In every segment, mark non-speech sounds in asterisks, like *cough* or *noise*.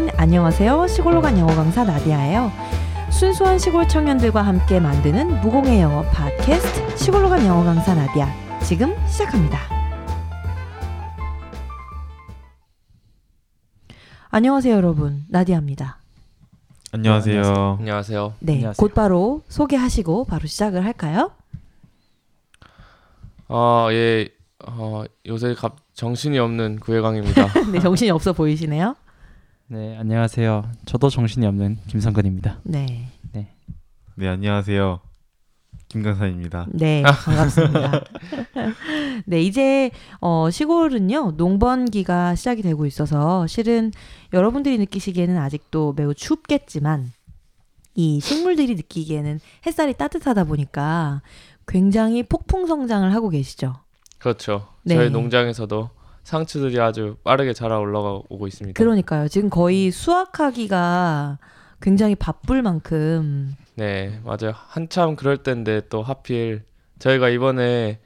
여러분 안녕하세요. 시골로 간 영어 강사 나디아예요. 순수한 시골 청년들과 함께 만드는 무공의 영어 팟캐스트 시골로 간 영어 강사 나디아 지금 시작합니다. 안녕하세요 여러분 나디아입니다. 안녕하세요. 안녕하세요. 네, 안녕하세요. 곧바로 소개하시고 바로 시작을 할까요? 어, 예, 어, 요새 갑 정신이 없는 구혜강입니다. *laughs* 네, 정신이 없어 보이시네요. 네, 안녕하세요. 저도 정신이 없는 김성근입니다. 네, 네, 안녕하세요. 김강산입니다. 네, *laughs* 반갑습니다. 네, 이제 어, 시골은요 농번기가 시작이 되고 있어서 실은 여러분들이 느끼시기에는 아직도 매우 춥겠지만 이 식물들이 느끼기에는 햇살이 따뜻하다 보니까 굉장히 폭풍 성장을 하고 계시죠. 그렇죠. 네. 저희 농장에서도 상추들이 아주 빠르게 자라 올라오고 있습니다. 그러니까요. 지금 거의 수확하기가 굉장히 바쁠 만큼 네, 맞아요. 한참 그럴 때인데 또 하필 저희가 이번에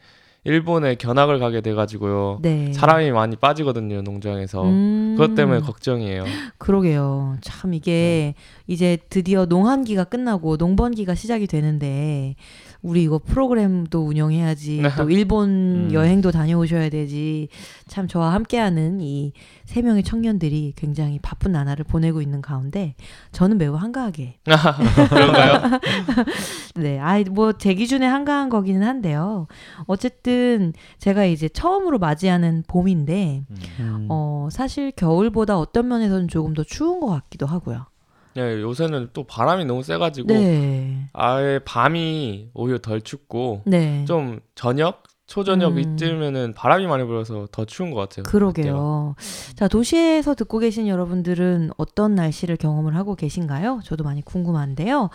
일본에 견학을 가게 돼가지고요. 네 사람이 많이 빠지거든요, 농장에서. 음, 그것 때문에 걱정이에요. 그러게요. 참 이게 이제 드디어 농한기가 끝나고 농번기가 시작이 되는데 우리 이거 프로그램도 운영해야지 또 일본 음. 여행도 다녀오셔야 되지 참 저와 함께하는 이 세 명의 청년들이 굉장히 바쁜 나날을 보내고 있는 가운데 저는 매우 한가하게 *laughs* 그런가요? *laughs* 네, 아이 뭐제 기준에 한가한 거기는 한데요. 어쨌든 제가 이제 처음으로 맞이하는 봄인데 음, 어 사실 겨울보다 어떤 면에서는 조금 더 추운 것 같기도 하고요. 네, 요새는 또 바람이 너무 세가지고 네, 아예 밤이 오히려 덜 춥고 네. 좀 저녁 초저녁 음. 이쯤에는 바람이 많이 불어서 더 추운 것 같아요. 그러게요. 자, 도시에서 듣고 계신 여러분들은 어떤 날씨를 경험을 하고 계신가요? 저도 많이 궁금한데요.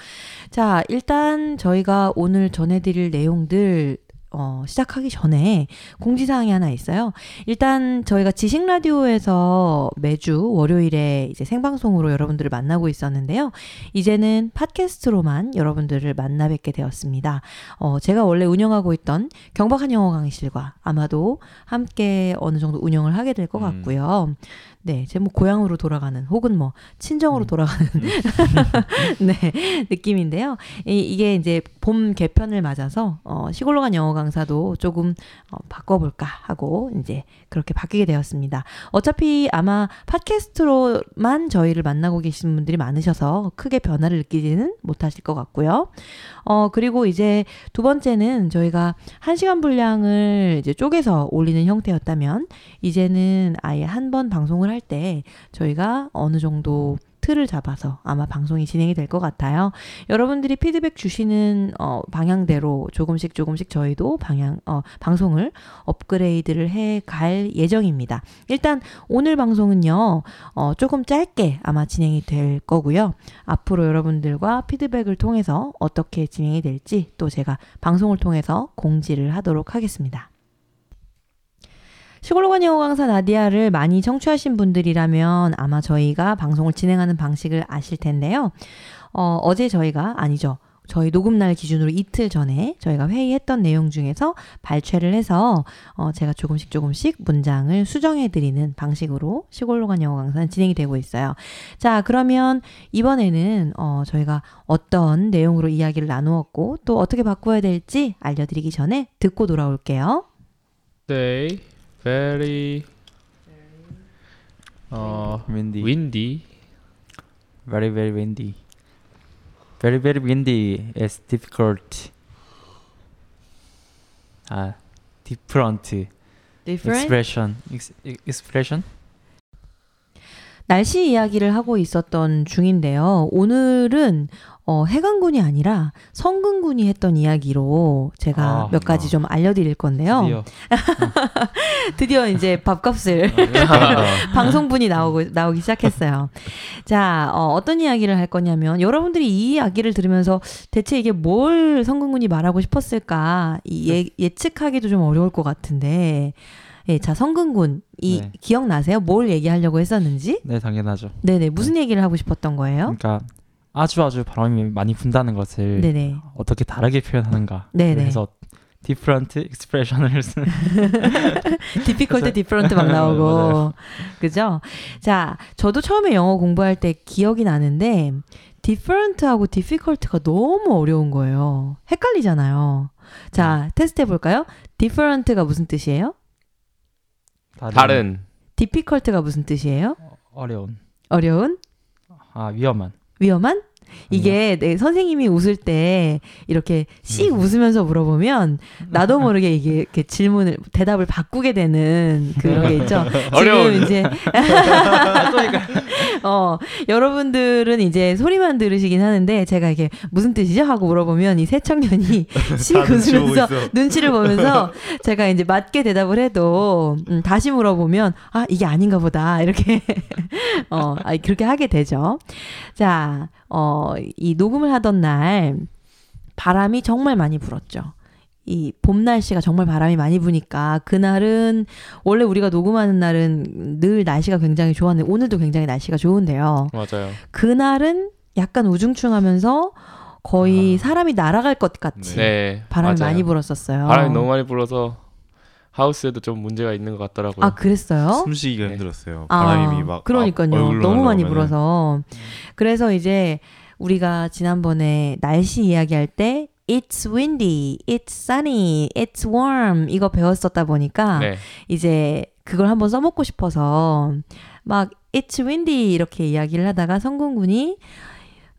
자, 일단 저희가 오늘 전해드릴 내용들 어, 시작하기 전에 공지사항이 하나 있어요. 일단 저희가 지식 라디오에서 매주 월요일에 이제 생방송으로 여러분들을 만나고 있었는데요. 이제는 팟캐스트로만 여러분들을 만나 뵙게 되었습니다. 어, 제가 원래 운영하고 있던 경박한 영어 강의실과 아마도 함께 어느 정도 운영을 하게 될것 음. 같고요. 네, 제 뭐 고향으로 돌아가는 혹은 뭐 친정으로 돌아가는 *laughs* 네, 느낌인데요. 이, 이게 이제 봄 개편을 맞아서 어, 시골로 간 영어 강사도 조금 어, 바꿔볼까 하고 이제 그렇게 바뀌게 되었습니다. 어차피 아마 팟캐스트로만 저희를 만나고 계신 분들이 많으셔서 크게 변화를 느끼지는 못하실 것 같고요. 어, 그리고 이제 두 번째는 저희가 한 시간 분량을 이제 쪼개서 올리는 형태였다면 이제는 아예 한 번 방송을 할 때 저희가 어느 정도 틀을 잡아서 아마 방송이 진행이 될 것 같아요. 여러분들이 피드백 주시는 어, 방향대로 조금씩 조금씩 저희도 방향 어, 방송을 업그레이드를 해 갈 예정입니다. 일단 오늘 방송은요 어, 조금 짧게 아마 진행이 될 거고요. 앞으로 여러분들과 피드백을 통해서 어떻게 진행이 될지 또 제가 방송을 통해서 공지를 하도록 하겠습니다. 시골로 간 영어 강사 나디아를 많이 청취하신 분들이라면 아마 저희가 방송을 진행하는 방식을 아실 텐데요. 어, 어제 저희가 아니죠. 저희 녹음날 기준으로 이틀 전에 저희가 회의했던 내용 중에서 발췌를 해서 어, 제가 조금씩 조금씩 문장을 수정해드리는 방식으로 시골로 간 영어 강사는 진행이 되고 있어요. 자, 그러면 이번에는 어, 저희가 어떤 내용으로 이야기를 나누었고 또 어떻게 바꿔야 될지 알려드리기 전에 듣고 돌아올게요. Day very 어 uh, windy. windy. very very windy. very very windy is difficult. 아, different Different? expression ex, expression. 날씨 이야기를 하고 있었던 중인데요. 오늘은 어, 해강군이 아니라 성근군이 했던 이야기로 제가 아, 몇 가지 아. 좀 알려드릴 건데요. 드디어. *laughs* 드디어 이제 밥값을 *laughs* 방송분이 나오고 나오기 시작했어요. 자, 어, 어떤 이야기를 할 거냐면 여러분들이 이 이야기를 들으면서 대체 이게 뭘 성근군이 말하고 싶었을까 이 예, 예측하기도 좀 어려울 것 같은데. 예, 자 성근군 이 네. 기억나세요? 뭘 얘기하려고 했었는지? 네, 당연하죠. 네네 무슨 얘기를 하고 싶었던 거예요? 그러니까 아주 아주 바람이 많이 분다는 것을 네네 어떻게 다르게 표현하는가 네네. 해서 different expression을 쓰는 *laughs* difficult different 막 *laughs* 나오고 맞아요. 그죠? 자, 저도 처음에 영어 공부할 때 기억이 나는데 different하고 difficult가 너무 어려운 거예요. 헷갈리잖아요. 자, 테스트 해볼까요? 디퍼런트가 무슨 뜻이에요? 다른 디피컬트가 무슨 뜻이에요? 어려운 어려운? 아 위험한 위험한? 이게 내 선생님이 웃을 때 이렇게 씩 웃으면서 물어보면 나도 모르게 이게 이렇게 질문을 대답을 바꾸게 되는 그런 게 있죠. *laughs* 지금 이제 *laughs* 어 여러분들은 이제 소리만 들으시긴 하는데 제가 이게 무슨 뜻이죠? 하고 물어보면 이 새 청년이 *laughs* 씩 웃으면서. 눈치를 보면서 제가 이제 맞게 대답을 해도 음, 다시 물어보면 아 이게 아닌가 보다. 이렇게. 어 아, 그렇게 하게 되죠. 자, 어, 이 녹음을 하던 날 바람이 정말 많이 불었죠. 이 봄 날씨가 정말 바람이 많이 부니까 그날은 원래 우리가 녹음하는 날은 늘 날씨가 굉장히 좋았는데 오늘도 굉장히 날씨가 좋은데요. 맞아요. 그날은 약간 우중충하면서 거의 사람이 날아갈 것 같이 네. 바람이 맞아요. 많이 불었었어요. 바람이 너무 많이 불어서 하우스에도 좀 문제가 있는 것 같더라고요. 아 그랬어요? 숨쉬기가 네. 힘들었어요. 아, 바람이 막 그러니까요. 너무 많이. 불어서 그래서 이제 우리가 지난번에 날씨 이야기할 때 It's windy, it's sunny, it's warm 이거 배웠었다 보니까 네. 이제 그걸 한번 써먹고 싶어서 막 It's windy 이렇게 이야기를 하다가 성군군이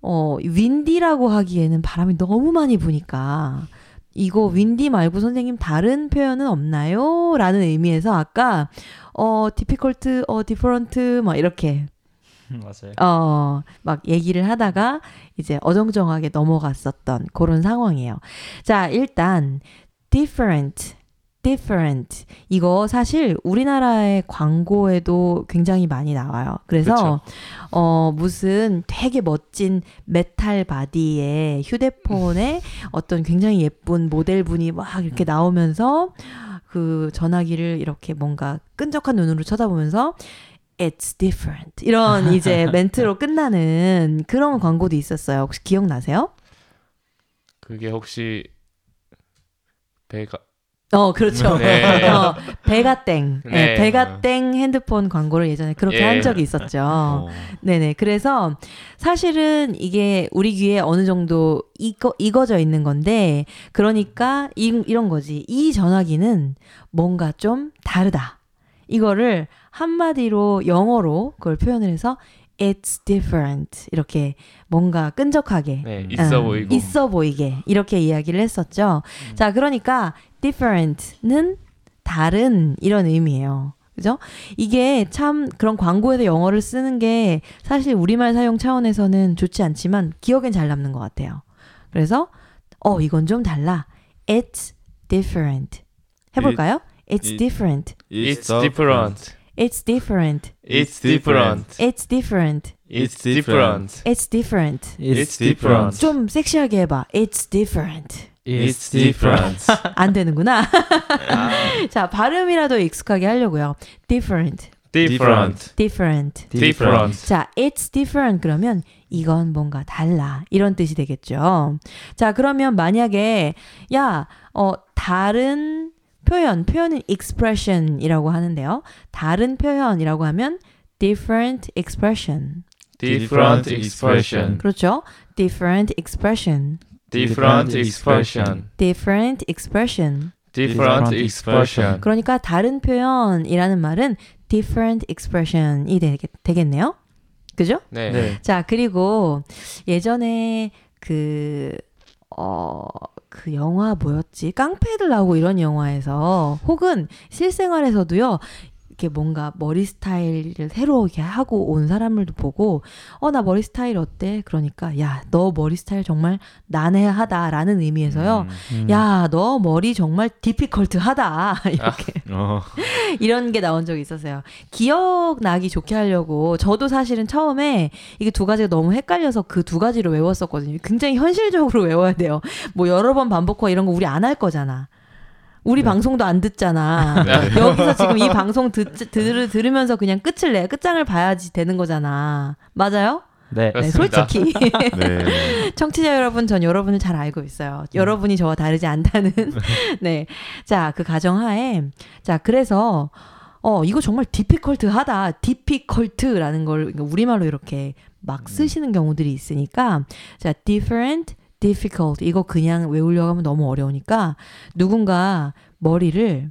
어 windy라고 하기에는 바람이 너무 많이 부니까 이거 windy 말고 선생님 다른 표현은 없나요? 라는 의미에서 아까 어 difficult 어 different 막 이렇게 맞아요. 어, 막 얘기를 하다가 이제 어정쩡하게 넘어갔었던 그런 상황이에요. 자, 일단 different different 이거 사실 우리나라의 광고에도 굉장히 많이 나와요. 그래서 어 무슨 되게 멋진 메탈 바디의 휴대폰에 어떤 굉장히 예쁜 모델분이 막 이렇게 나오면서 그 전화기를 이렇게 뭔가 끈적한 눈으로 쳐다보면서 It's different 이런 이제 *laughs* 멘트로 끝나는 그런 광고도 있었어요. 혹시 기억나세요? 그게 혹시 베가 어, 그렇죠. 네. 어, 베가땡. 네. 네. 베가땡 핸드폰 광고를 예전에 그렇게 예. 한 적이 있었죠. 어. 네네. 그래서 사실은 이게 우리 귀에 어느 정도 익어, 익어져 있는 건데, 그러니까 이, 이런 거지. 이 전화기는 뭔가 좀 다르다. 이거를 한마디로 영어로 그걸 표현을 해서 It's different. 이렇게 뭔가 끈적하게. 네, 있어 어, 보이고 있어 보이게 이렇게 이야기를 했었죠. 자, 그러니까 different는 다른 이런 의미예요. 그죠? 이게 참 그런 광고에서 영어를 쓰는 게 사실 우리말 사용 차원에서는 좋지 않지만 기억엔 잘 남는 것 같아요. 그래서 어 이건 좀 달라. It's different. 해볼까요? It's it- different. It's different. It's different. It's different. It's different. It's different. It's different. It's different. 좀 섹시하게 해봐. It's different. It's different. 안 되는구나. 자, 발음이라도 익숙하게 하려고요. different, Different. different. Different. 자, it's different 그러면 이건 뭔가 달라. 이런 뜻이 되겠죠. 자, 그러면 만약에 야, 어 다른 표현, 표현은 expression이라고 하는데요. 다른 표현이라고 하면 different expression. Different expression. 그렇죠? different expression. Different expression. different expression. Different expression. 그러니까 다른 표현이라는 말은 different expression이 되겠, 되겠네요. 그죠? 네. 네. 자, 그리고 예전에 그, 어, 그 영화 뭐였지? 깡패들 나오고 이런 영화에서 혹은 실생활에서도요, 이렇게 뭔가 머리 스타일을 새로우게 하고 온 사람들도 보고, 어, 나 머리 스타일 어때? 그러니까, 야, 너 머리 스타일 정말 난해하다라는 의미에서요. 음. 야, 너 머리 정말 디피컬트하다. *laughs* 이렇게. 어. *laughs* 이런 게 나온 적이 있었어요. 기억 나기 좋게 하려고 저도 사실은 처음에 이게 두 가지가 너무 헷갈려서 그 두 가지를 외웠었거든요. 굉장히 현실적으로 *laughs* 외워야 돼요. 뭐 여러 번 반복화 이런 거 우리 안 할 거잖아. 우리 방송도 안 듣잖아. *laughs* 여기서 지금 이 방송 듣, 들, 들으면서 그냥 끝을 내, 끝장을 봐야지 되는 거잖아. 맞아요? 네. 네. 솔직히 *laughs* 네. *laughs* 청취자 여러분, 전 여러분을 잘 알고 있어요. 여러분이 저와 다르지 않다는. 네. 자, 그 가정하에. 자, 그래서, 어, 이거 정말 difficult 하다. difficult라는 걸 우리말로 이렇게 막 쓰시는 경우들이 있으니까. 자, different, difficult. 이거 그냥 외우려고 하면 너무 어려우니까 누군가 머리를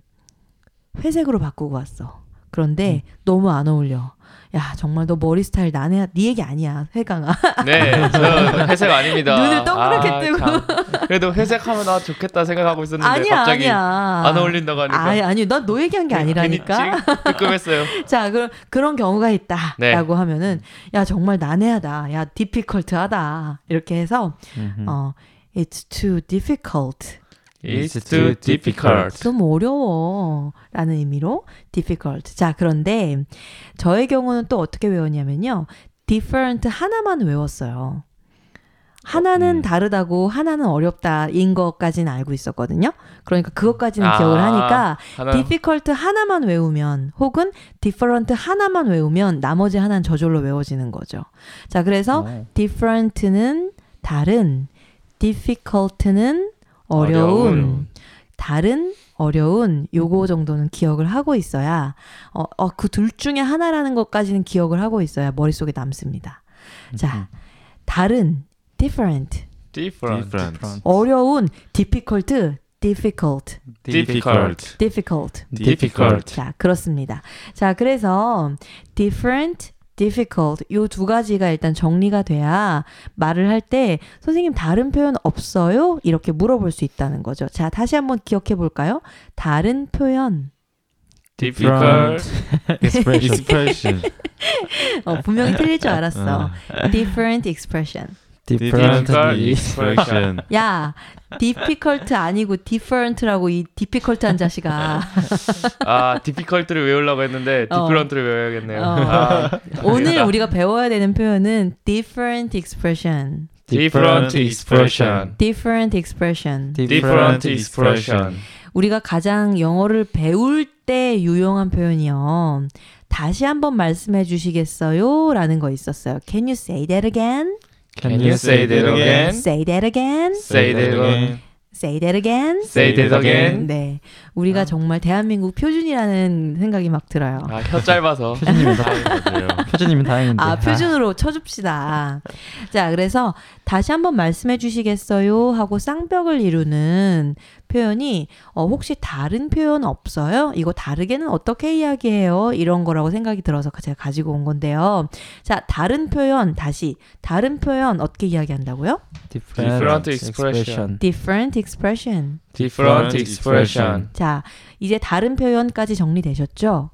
회색으로 바꾸고 왔어. 그런데 너무 안 어울려. 야, 정말 너 머리 스타일 나네, 네 얘기 아니야, 회강아. 네, 저 회색 아닙니다. *laughs* 눈을 동그랗게 아, 뜨고. 참. 그래도 회색하면 아 좋겠다 생각하고 있었는데 아니야, 갑자기 아니야. 안 어울린다고 하니까 아니, 아니, 난 너 얘기한 게 아니라니까. 뜨끔했어요. *laughs* 자, 그, 그런 경우가 있다. 네. 라고 하면은, 야, 정말 난해하다. 야, difficult하다. 이렇게 해서. 어, it's too difficult. It's too difficult. 좀 어려워. 라는 의미로 difficult. 자, 그런데 저의 경우는 또 어떻게 외웠냐면요. different 하나만 외웠어요. 하나는 음. 다르다고 하나는 어렵다인 것까지는 알고 있었거든요. 그러니까 그것까지는 아, 기억을 하니까 하나 difficult 하나만 외우면 혹은 different 하나만 외우면 나머지 하나는 저절로 외워지는 거죠. 자, 그래서 어. different는 다른, difficult는 어려운, 어려운. 다른, 어려운 요거 정도는 기억을 하고 있어야 어, 어, 그 둘 중에 하나라는 것까지는 기억을 하고 있어야 머릿속에 남습니다. 자, 다른, different, different. different. 어려운, difficult, difficult, difficult. difficult. difficult. 자, 그렇습니다. 자, 그래서 different, difficult 요 두 가지가 일단 정리가 돼야 말을 할 때 선생님 다른 표현 없어요? 이렇게 물어볼 수 있다는 거죠. 자, 다시 한번 기억해 볼까요? 다른 표현. difficult. expression. *laughs* 어, 분명히 틀릴 줄 알았어. 아, different expression. Different expression. 야, difficult 아니고 different라고 이 difficult한 자식아. 아, difficult를 외우려고 했는데 어. different를 외워야겠네요. 어. 아, 오늘. 우리가 배워야 되는 표현은 different expression. different expression. different expression. different expression. 우리가 가장 영어를 배울 때 유용한 표현이요. 다시 한번 말씀해 주시겠어요? 라는 거 있었어요. Can you say that again? Can you say that again? Say that again? Say that again. Say that again? Say that again. 네. 우리가 아. 정말 대한민국 표준이라는 생각이 막 들어요. 아, 혀 짧아서. *laughs* 표준이면 다 맞아요. 표준이면 다행인데. 아, 표준으로 쳐줍시다. 자, 그래서 다시 한번 말씀해 주시겠어요? 하고 쌍벽을 이루는 표현이 어, 혹시 다른 표현 없어요? 이거 다르게는 어떻게 이야기해요? 이런 거라고 생각이 들어서 제가 가지고 온 건데요. 자, 다른 표현 다시 다른 표현 어떻게 이야기한다고요? different expression. different expression. Different expression. 자, 이제 다른 표현까지 정리되셨죠?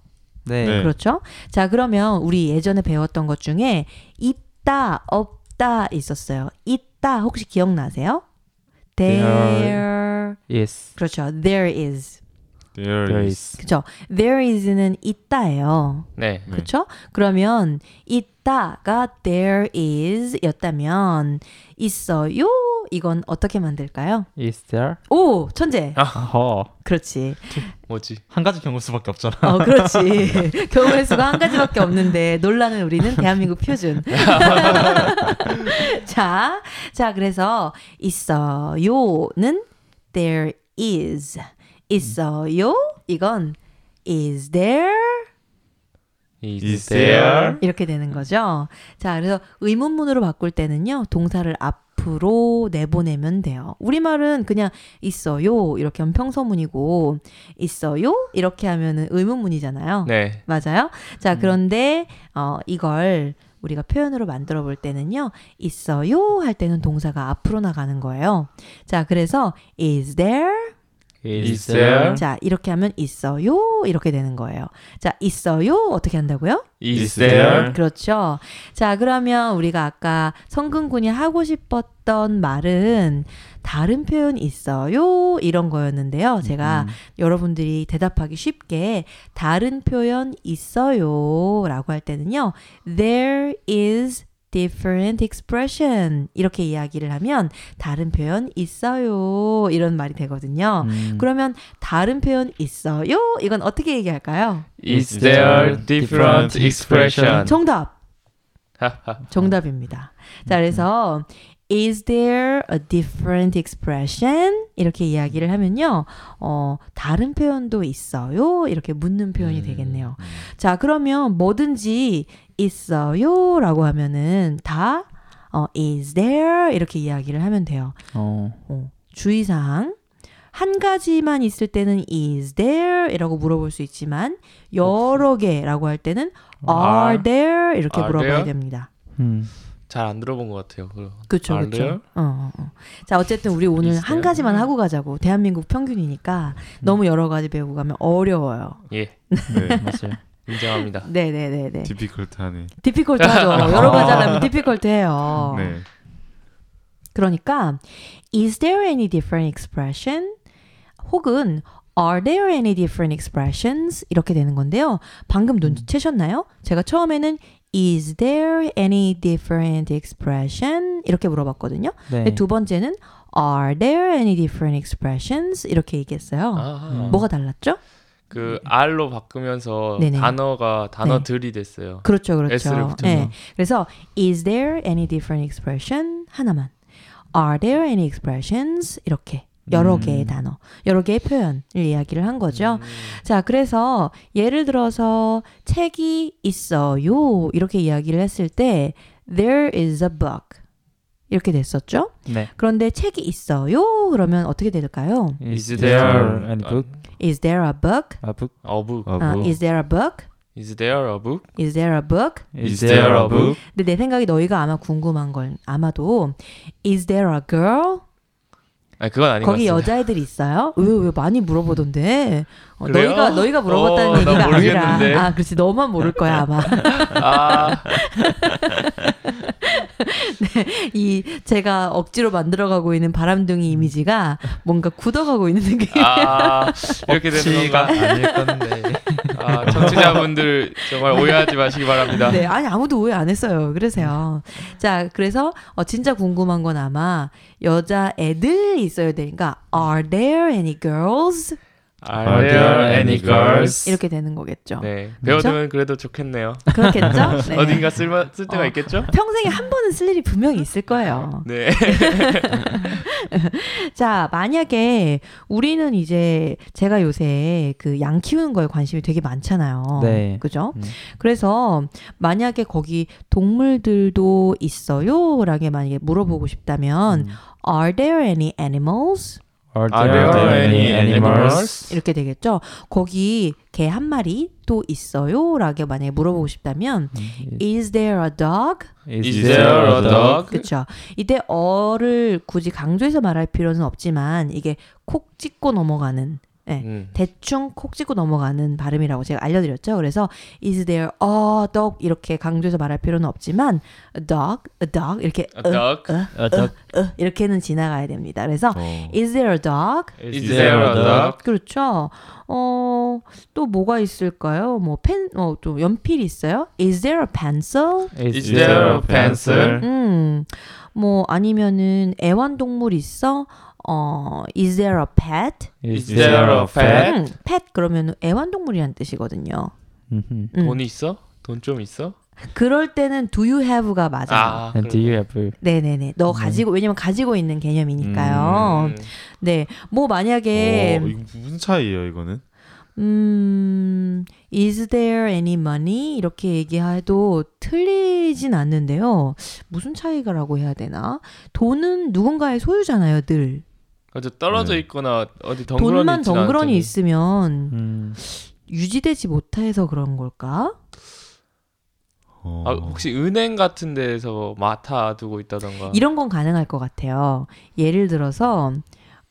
네. 네. 그렇죠? 자, 그러면 우리 예전에 배웠던 것 중에 있다, 없다 있었어요. 있다 혹시 기억나세요? There. Yes. 그렇죠. There is. There There is. 그렇죠. There is는 있다예요. 네. 네. 그렇죠? 그러면 있다가 there is 였다면 있어요. 이건 어떻게 만들까요? Is there? 오, 천재. 어허. 그렇지. *laughs* 뭐지? 한 가지 경우 수밖에 없잖아. 어, 그렇지. *laughs* 경우의 수가 한 가지밖에 없는데 놀라는 우리는 *laughs* 대한민국 표준. 자, 자 그래서 있어요는 there is. 있어요? 이건 is there? Is there? 이렇게 되는 거죠. 자, 그래서 의문문으로 바꿀 때는요, 동사를 앞으로 내보내면 돼요. 우리말은 그냥 있어요. 이렇게 하면 평서문이고, 있어요? 이렇게 하면은 의문문이잖아요. 네. 맞아요? 자, 그런데, 어, 이걸 우리가 표현으로 만들어 볼 때는요, 있어요? 할 때는 동사가 앞으로 나가는 거예요. 자, 그래서, is there? Is there? 자, 이렇게 하면 있어요? 이렇게 되는 거예요. 자, 있어요? 어떻게 한다고요? Is there? 그렇죠. 자, 그러면 우리가 아까 성근군이 하고 싶었던 말은 다른 표현 있어요? 이런 거였는데요. 제가 음. 여러분들이 대답하기 쉽게 다른 표현 있어요? 라고 할 때는요. There is different expression. 이렇게 이야기를 하면 다른 표현 있어요. 이런 말이 되거든요. 음. 그러면 다른 표현 있어요? 이건 어떻게 얘기할까요? Is there different expression? 정답. *laughs* 정답입니다. 자, 그래서 Is there a different expression? 이렇게 이야기를 하면요, 어, 다른 표현도 있어요? 이렇게 묻는 표현이 음. 되겠네요. 자, 그러면 뭐든지 있어요? 라고 하면은 다, 어, is there? 이렇게 이야기를 하면 돼요. 어. 어, 주의사항. 한 가지만 있을 때는 is there? 이라고 물어볼 수 있지만, 여러 개라고 할 때는 are Are there? 이렇게 are 물어봐야 there? 됩니다. 음. 잘 안 들어본 것 같아요. 그쵸. there? 어, 어, 어. 자, 어쨌든 우리 오늘 Is 한 there? 가지만 하고 가자고. 대한민국 평균이니까 너무 여러 가지 배우고 가면 어려워요. 예, 네. *laughs* 맞아요. 인정합니다. 네네네네. 디피컬트하네. 디피컬트 하죠. *laughs* 여러 가지 하려면 디피컬트 해요. 네. 그러니까, is there any different expression? 혹은, are there any different expressions? 이렇게 되는 건데요. 방금 눈치채셨나요? 제가 처음에는 is there any different expression? 이렇게 물어봤거든요. 네. 두 번째는 are there any different expressions? 이렇게 얘기했어요. 아, 음. 뭐가 달랐죠? 그 R로 바꾸면서 네네. 단어가 단어들이 됐어요. 그렇죠, 그렇죠. S를 붙여서. 네. 그래서 is there any different expression 하나만. Are there any expressions 이렇게 여러 음. 개의 단어, 여러 개의 표현을 이야기를 한 거죠. 음. 자, 그래서 예를 들어서 책이 있어요 이렇게 이야기를 했을 때 there is a book 이렇게 됐었죠. 네. 그런데 책이 있어요 그러면 어떻게 될까요? Is there there any book? Is there a book? A book? A book. 아, 아, 뭐. is there a book? Is there a book? Is there a book? Is there a book? 근데 내 생각이 너희가 아마 궁금한 건 아마도 Is there a girl? 아니 그건 아닌 거기 것 같습니다. 여자애들 있어요? 왜왜 많이 물어보던데? 어? 너희가 너희가 물어봤다는 어, 나 얘기가 아니라. 아 그렇지 너만 모를 거야 아마 아, *laughs* 이 제가 억지로 만들어가고 있는 바람둥이 이미지가 뭔가 굳어가고 있는 느낌. 아 이렇게 되는 건가? 아닐 건데. 아, 청취자분들 정말 오해하지 마시기 바랍니다. 네, 아니 아무도 오해 안 했어요. 그래서요. 자, 그래서 어, 진짜 궁금한 건 아마 여자 애들이 있어야 되니까 Are there any girls? Are there any girls? 이렇게 되는 거겠죠. 네, 배워두면 그래도 좋겠네요. 그렇겠죠? *laughs* 네. 어딘가 쓸, 쓸 때가 어. 있겠죠? 평생에 한 번은 쓸 일이 분명히 있을 거예요. 네. *laughs* 자, 만약에 우리는 이제 제가 요새 그 양 키우는 거에 관심이 되게 많잖아요. 네. 그죠? 음. 그래서 만약에 거기 동물들도 있어요? 라게 만약에 물어보고 싶다면 음. Are there any animals? Are Are there any animals? 이렇게 되겠죠. 거기 개 한 마리 또 있어요? 라게 만약에 물어보고 싶다면 음. Is there a dog? Is there a dog? 그렇죠. 이때 어를 굳이 강조해서 말할 필요는 없지만 이게 콕 찍고 넘어가는 네. 음. 대충 콕 찍고 넘어가는 발음이라고 제가 알려드렸죠. 그래서 is there a dog 이렇게 강조해서 말할 필요는 없지만 a dog, a dog 이렇게 A dog? 어, A dog. 어, 이렇게는 지나가야 됩니다. 그래서 어. is there a dog? Is there a dog? 그렇죠. 어, 또 뭐가 있을까요? 뭐 펜, 어, 또 연필 있어요? Is there a pencil? Is there a pencil? 음, 뭐 아니면은 애완동물 있어? 어, is there a pet? Is there a pet? 음, pet 그러면 애완동물이란 뜻이거든요. 음. 돈 있어? 돈 좀 있어? 그럴 때는 do you have가 맞아요. 아, And do you have 네네네. 너 가지고 왜냐면 가지고 있는 개념이니까요. 음. 네, 뭐 만약에 어, 이거 무슨 차이예요, 이거는? 음, is there any money? 이렇게 얘기해도 틀리진 않는데요. 무슨 차이가라고 해야 되나? 돈은 누군가의 소유잖아요, 늘. 아주 떨어져 네. 있거나 어디 덩그러니 돈만 덩그러니 텐데. 있으면 음. 유지되지 못해서 그런 걸까? 어. 아, 혹시 은행 같은 데에서 맡아 두고 있다던가. 이런 건 가능할 것 같아요. 예를 들어서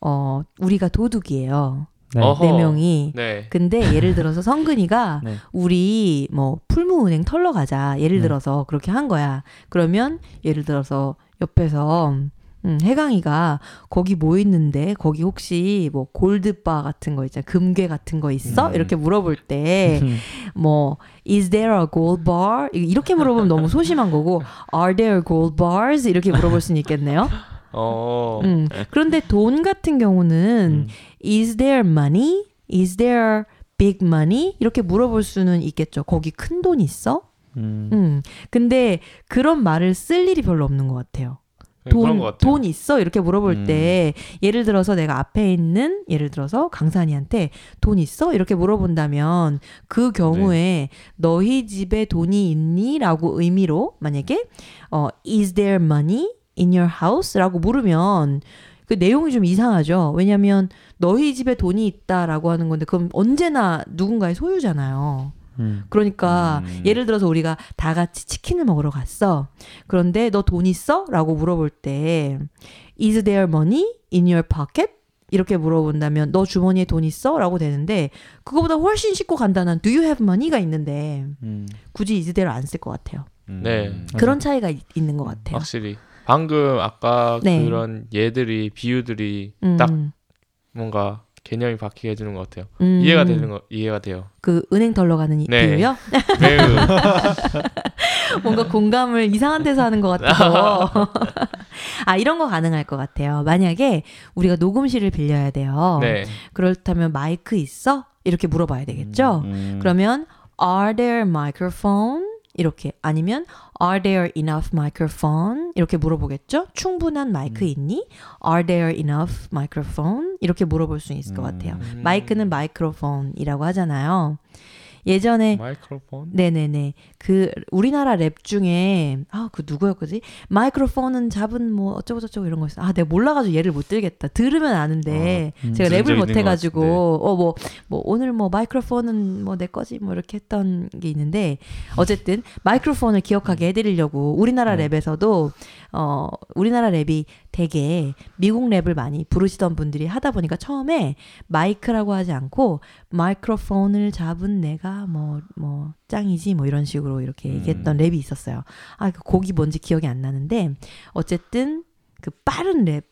어, 우리가 도둑이에요. 네. 어허. 네 명이. 네. 근데 예를 들어서 성근이가 *laughs* 네. 우리 뭐 풀무은행 털러 가자. 예를 네. 들어서 그렇게 한 거야. 그러면 예를 들어서 옆에서 음, 해강이가 거기 뭐 있는데 거기 혹시 뭐 골드바 같은 거 있잖아 금괴 같은 거 있어? 음. 이렇게 물어볼 때 *laughs* 뭐 is there a gold bar 이렇게 물어보면 너무 소심한 거고 are there gold bars 이렇게 물어볼 수는 있겠네요. 어. 음, 그런데 돈 같은 경우는 음. is there money? is there big money? 이렇게 물어볼 수는 있겠죠. 거기 큰 돈 있어? 음. 음. 근데 그런 말을 쓸 일이 별로 없는 것 같아요. 돈. 돈 있어? 이렇게 물어볼 음. 때, 예를 들어서 내가 앞에 있는, 예를 들어서 강산이한테 돈 있어? 이렇게 물어본다면, 그 경우에 네. 너희 집에 돈이 있니? 라고 의미로, 만약에, 어, is there money in your house? 라고 물으면, 그 내용이 좀 이상하죠. 왜냐면, 너희 집에 돈이 있다라고 하는 건데, 그럼 언제나 누군가의 소유잖아요. 음. 그러니까 음. 예를 들어서 우리가 다 같이 치킨을 먹으러 갔어. 그런데 너 돈 있어? 라고 물어볼 때 Is there money in your pocket? 이렇게 물어본다면 너 주머니에 돈 있어? 라고 되는데 그거보다 훨씬 쉽고 간단한 Do you have money가 있는데 음. 굳이 is there 안 쓸 것 같아요. 음. 네. 그런 차이가 있- 있는 것 같아요. 확실히 방금 아까 네. 그런 예들이 비유들이 음, 딱 뭔가 개념이 바뀌게 해주는 것 같아요. 음, 이해가 되는 거 이해가 돼요. 그 은행 털러 가는 이 네. 비유요? 매우 *laughs* 뭔가 공감을 이상한 데서 하는 것 같아서. *laughs* 아, 이런 거 가능할 것 같아요. 만약에 우리가 녹음실을 빌려야 돼요. 네. 그렇다면 마이크 있어? 이렇게 물어봐야 되겠죠? 음. 그러면 are there microphone? 이렇게 아니면 are there enough microphone? 이렇게 물어보겠죠? 충분한 마이크 있니? are there enough microphone? 이렇게 물어볼 수 있을 것 같아요. 음. 마이크는 마이크로폰이라고 하잖아요. 예전에 마이크로폰 네네네. 그 우리나라 랩 중에 아 그 누구였지? 마이크로폰을 잡은 뭐 어쩌고 저쩌고 이런 거 있어. 아 내가 몰라가지고 예를 못 들겠다. 들으면 아는데 아, 음. 제가 랩을 못 해가지고 어뭐뭐 오늘 뭐 마이크로폰은 뭐 내 거지 뭐 이렇게 했던 게 있는데 어쨌든 마이크로폰을 기억하게 해드리려고 우리나라 네. 랩에서도 어 우리나라 랩이 되게 미국 랩을 많이 부르시던 분들이 하다 보니까 처음에 마이크라고 하지 않고 마이크로폰을 잡은 내가 뭐 뭐 짱이지 뭐 이런 식으로 이렇게 음. 얘기했던 랩이 있었어요. 아 그 곡이 뭔지 기억이 안 나는데 어쨌든 그 빠른 랩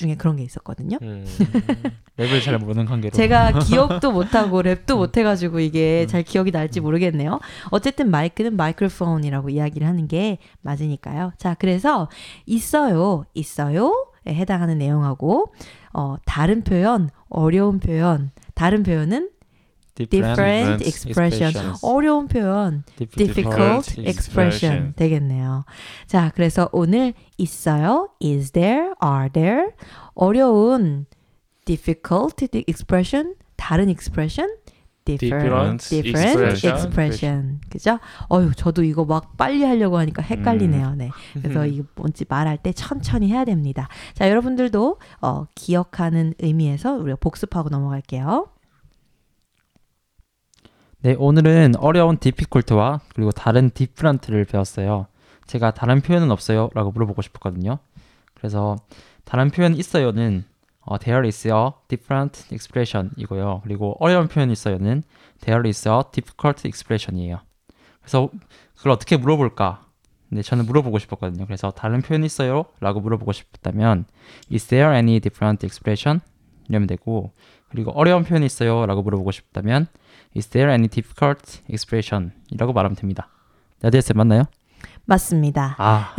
중에 그런 게 있었거든요. 음. *laughs* 랩을 잘 모르는 관계로. 제가 기억도 *laughs* 못하고 랩도 못해가지고 이게 음. 잘 기억이 날지 모르겠네요. 어쨌든 마이크는 마이크로폰이라고 이야기를 하는 게 맞으니까요. 자, 그래서 있어요, 있어요. 에 해당하는 내용하고 어, 다른 표현, 어려운 표현, 다른 표현은 different different expression. 어려운 표현, difficult expression expression. 되겠네요. 자, 그래서 오늘 있어요, is there, are there, 어려운 difficult expression, 다른 expression, different, Different expression. expression. 그죠? 어유, 저도 이거 막 빨리 하려고 하니까 헷갈리네요. 네. 그래서 음. 이거 뭔지 말할 때 천천히 해야 됩니다. 자, 여러분들도 어, 기억하는 의미에서 우리가 복습하고 넘어갈게요. 네, 오늘은 어려운 difficult와 그리고 다른 different를 배웠어요. 제가 다른 표현은 없어요? 라고 물어보고 싶었거든요. 그래서 다른 표현 있어요는 어, there is a different expression 이고요. 그리고 어려운 표현 있어요는 there is a difficult expression이에요. 그래서 그걸 어떻게 물어볼까? 네, 저는 물어보고 싶었거든요. 그래서 다른 표현 있어요? 라고 물어보고 싶었다면 is there any different expression? 이러면 되고 그리고 어려운 표현 있어요? 라고 물어보고 싶다면 Is there any difficult expression? 이라고 말하면 됩니다. 나디아쌤 맞나요? 맞습니다. 아,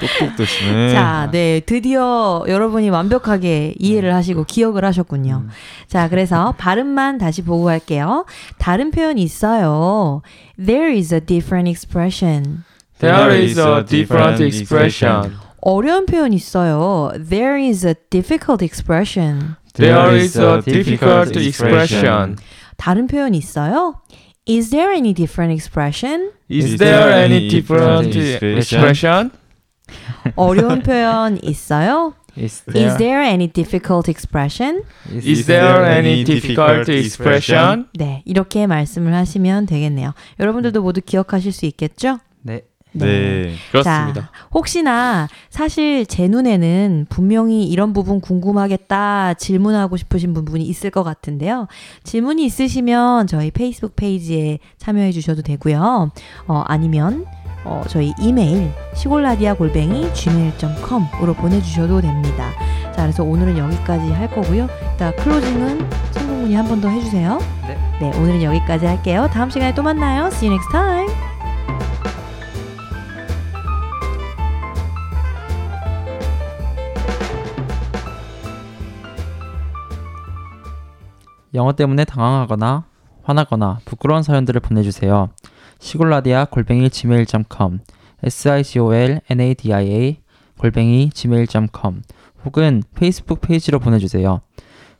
똑똑 드시네. 자, 네. 드디어 여러분이 완벽하게 이해를 하시고 기억을 하셨군요. 음. 자, 그래서 발음만 다시 보고 갈게요. 다른 표현이 있어요. There is a different expression. There is a different expression. 어려운 표현 있어요. There is a difficult expression. There is a difficult expression. 다른 표현 있어요. Is there any different expression? Is there any different expression? 어려운 표현 있어요. Is Is there, there any difficult expression? Is there any difficult expression? 네, 이렇게 말씀을 하시면 되겠네요. 여러분들도 모두 기억하실 수 있겠죠? 네. 네. 그렇습니다. 자, 혹시나 사실 제 눈에는 분명히 이런 부분 궁금하겠다 질문하고 싶으신 부분이 있을 것 같은데요. 질문이 있으시면 저희 페이스북 페이지에 참여해 주셔도 되고요. 어, 아니면 어, 저희 이메일 시골라디아 골뱅이 gmail.com으로 보내주셔도 됩니다. 자, 그래서 오늘은 여기까지 할 거고요. 이따 클로징은 성공문이 한 번 더 해주세요. 네. 네, 오늘은 여기까지 할게요. 다음 시간에 또 만나요. See you next time. 영어 때문에 당황하거나 화나거나 부끄러운 사연들을 보내주세요. 시골라디아 골뱅이 gmail.com sigolnadia 골뱅이 gmail.com 혹은 페이스북 페이지로 보내주세요.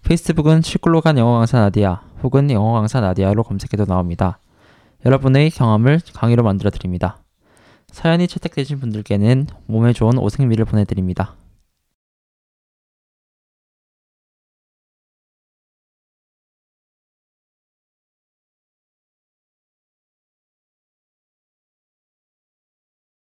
페이스북은 시골로 간 영어 강사 나디아 혹은 영어 강사 나디아로 검색해도 나옵니다. 여러분의 경험을 강의로 만들어 드립니다. 사연이 채택되신 분들께는 몸에 좋은 오색미를 보내드립니다.